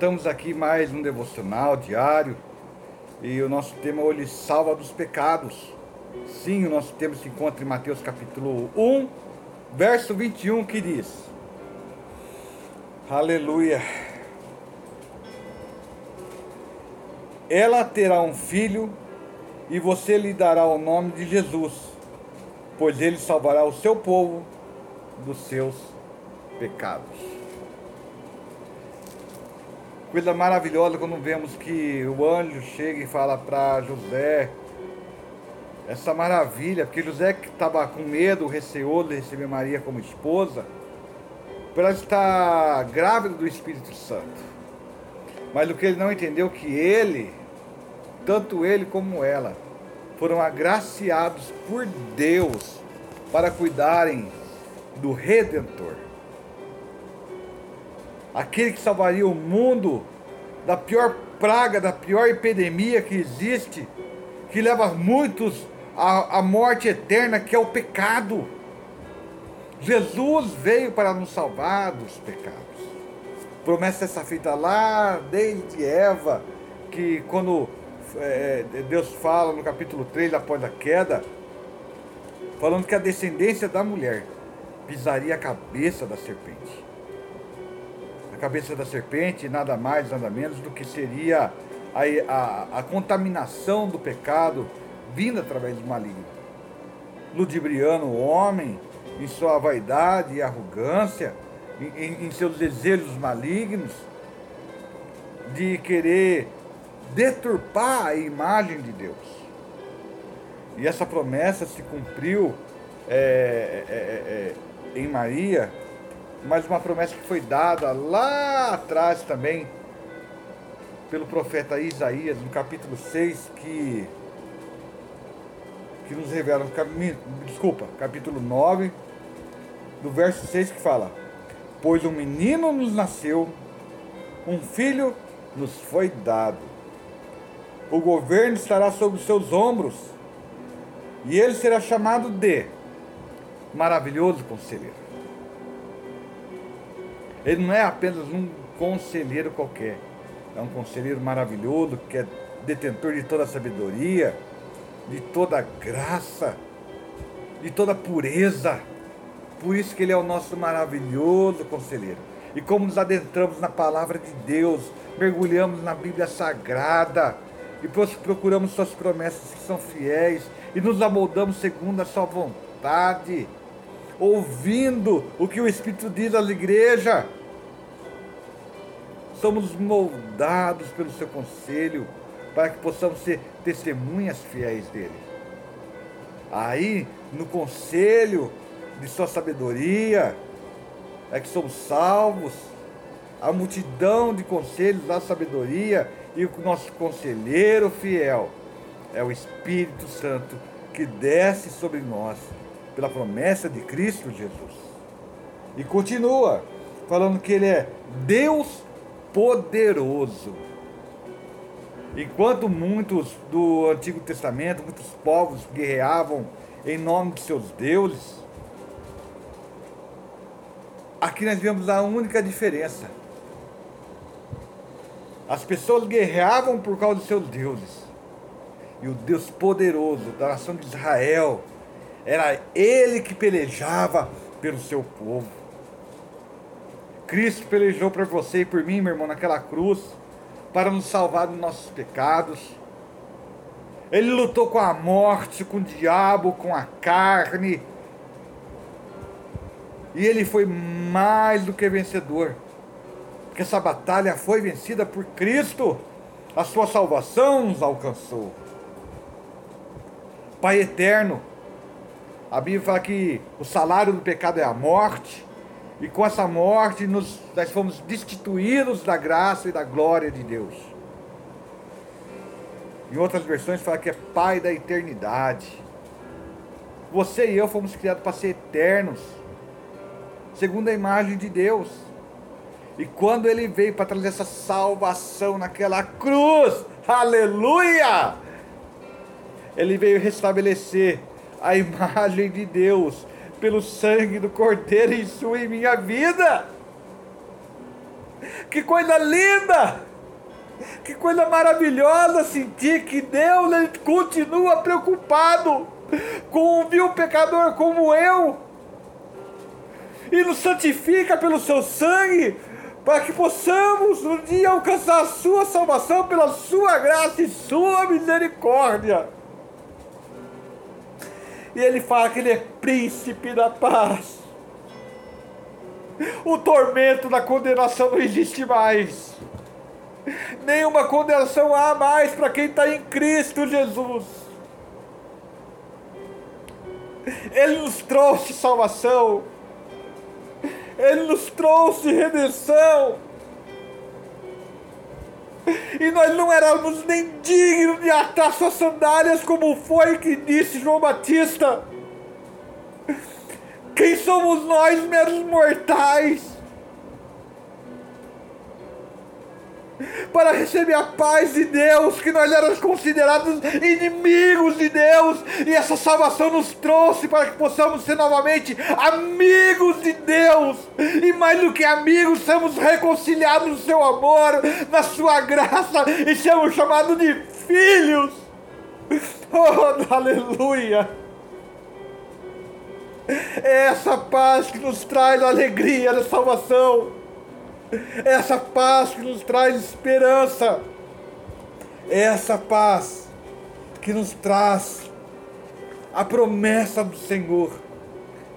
Estamos aqui mais um devocional diário e o nosso tema hoje salva dos pecados. Sim, o nosso tema se encontra em Mateus capítulo 1, verso 21, que diz: Aleluia. Ela terá um filho e você lhe dará o nome de Jesus, pois ele salvará o seu povo dos seus pecados. Coisa maravilhosa quando vemos que o anjo chega e fala para José essa maravilha, porque José que estava com medo, receoso de receber Maria como esposa, por ela estar grávida do Espírito Santo. Mas o que ele não entendeu que ele, tanto ele como ela, foram agraciados por Deus para cuidarem do Redentor aquele que salvaria o mundo da pior praga, da pior epidemia que existe, que leva muitos à, à morte eterna, que é o pecado. Jesus veio para nos salvar dos pecados. Promessa essa feita lá desde Eva, que quando é, Deus fala no capítulo 3, após a queda, falando que a descendência da mulher pisaria a cabeça da serpente cabeça da serpente, nada mais, nada menos do que seria a, a, a contaminação do pecado vinda através do maligno. Ludibriando o homem em sua vaidade e arrogância, em, em seus desejos malignos, de querer deturpar a imagem de Deus. E essa promessa se cumpriu é, é, é, é em Maria mas uma promessa que foi dada lá atrás também pelo profeta Isaías, no capítulo 6, que, que nos revela, desculpa, capítulo 9, do verso 6 que fala: Pois um menino nos nasceu, um filho nos foi dado, o governo estará sobre os seus ombros, e ele será chamado de Maravilhoso Conselheiro ele não é apenas um conselheiro qualquer. É um conselheiro maravilhoso que é detentor de toda a sabedoria, de toda a graça, de toda a pureza. Por isso que ele é o nosso maravilhoso conselheiro. E como nos adentramos na palavra de Deus, mergulhamos na Bíblia Sagrada e procuramos suas promessas que são fiéis e nos amoldamos segundo a sua vontade ouvindo o que o Espírito diz às igrejas. Somos moldados pelo seu conselho para que possamos ser testemunhas fiéis dele. Aí, no conselho de sua sabedoria, é que somos salvos. A multidão de conselhos da sabedoria e o nosso conselheiro fiel é o Espírito Santo que desce sobre nós pela promessa de Cristo Jesus. E continua falando que ele é Deus poderoso. Enquanto muitos do Antigo Testamento, muitos povos guerreavam em nome de seus deuses, aqui nós vemos a única diferença. As pessoas guerreavam por causa de seus deuses. E o Deus poderoso da nação de Israel era ele que pelejava pelo seu povo. Cristo pelejou por você e por mim, meu irmão, naquela cruz, para nos salvar dos nossos pecados. Ele lutou com a morte, com o diabo, com a carne. E ele foi mais do que vencedor. Porque essa batalha foi vencida por Cristo. A sua salvação nos alcançou. Pai eterno, a Bíblia fala que o salário do pecado é a morte, e com essa morte nós fomos destituídos da graça e da glória de Deus. Em outras versões fala que é Pai da eternidade. Você e eu fomos criados para ser eternos, segundo a imagem de Deus. E quando ele veio para trazer essa salvação naquela cruz, aleluia! Ele veio restabelecer a imagem de Deus pelo sangue do Cordeiro em sua e minha vida. Que coisa linda! Que coisa maravilhosa sentir que Deus ele continua preocupado com um vil pecador como eu e nos santifica pelo seu sangue para que possamos um dia alcançar a sua salvação pela sua graça e sua misericórdia. E ele fala que ele é príncipe da paz. O tormento da condenação não existe mais. Nenhuma condenação há mais para quem está em Cristo Jesus. Ele nos trouxe salvação. Ele nos trouxe redenção. E nós não éramos nem dignos de atar suas sandálias, como foi que disse João Batista. Quem somos nós, meros mortais? Para receber a paz de Deus, que nós éramos considerados inimigos de Deus, e essa salvação nos trouxe para que possamos ser novamente amigos de Deus, e mais do que amigos, sermos reconciliados no seu amor, na sua graça, e sermos chamados de filhos. Oh, aleluia! É essa paz que nos traz a alegria da salvação. Essa paz que nos traz esperança. Essa paz que nos traz a promessa do Senhor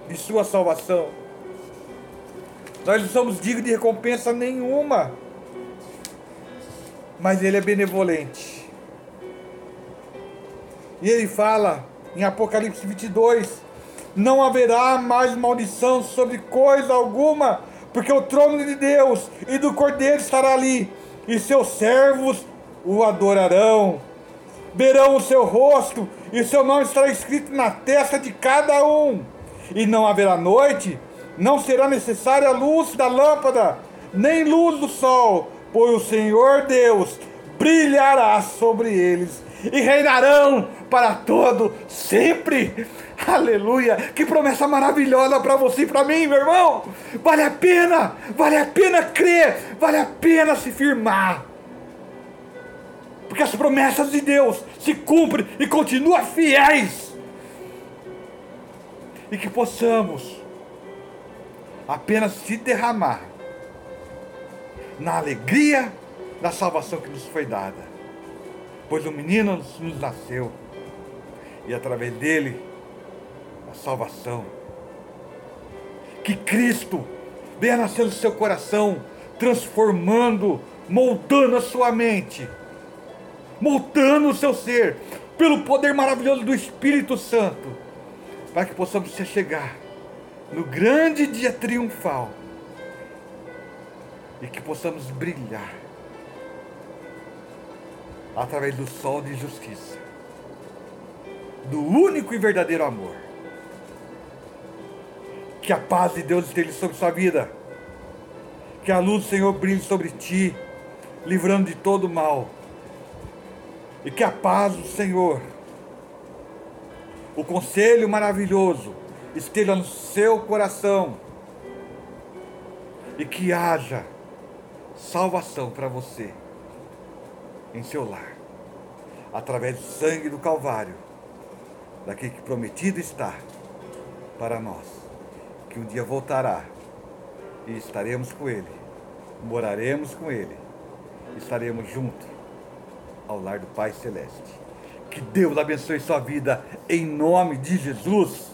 de sua salvação. Nós não somos dignos de recompensa nenhuma, mas Ele é benevolente. E Ele fala em Apocalipse 22 não haverá mais maldição sobre coisa alguma, porque o trono de Deus e do Cordeiro estará ali, e seus servos o adorarão. Verão o seu rosto, e seu nome estará escrito na testa de cada um. E não haverá noite, não será necessária a luz da lâmpada, nem luz do sol, pois o Senhor Deus brilhará sobre eles e reinarão para todo sempre. Aleluia! Que promessa maravilhosa para você e para mim, meu irmão! Vale a pena! Vale a pena crer! Vale a pena se firmar! Porque as promessas de Deus se cumprem e continuam fiéis. E que possamos apenas se derramar na alegria da salvação que nos foi dada. Pois o menino nos nasceu. E através dele salvação. Que Cristo venha nascer no seu coração, transformando, moldando a sua mente, moldando o seu ser, pelo poder maravilhoso do Espírito Santo, para que possamos se chegar no grande dia triunfal. E que possamos brilhar através do sol de justiça, do único e verdadeiro amor. Que a paz de Deus esteja sobre sua vida. Que a luz do Senhor brilhe sobre ti, livrando de todo mal. E que a paz do Senhor, o conselho maravilhoso, esteja no seu coração. E que haja salvação para você em seu lar, através do sangue do Calvário, daquele que prometido está para nós que um dia voltará e estaremos com Ele, moraremos com Ele, estaremos juntos ao lar do Pai Celeste. Que Deus abençoe sua vida em nome de Jesus.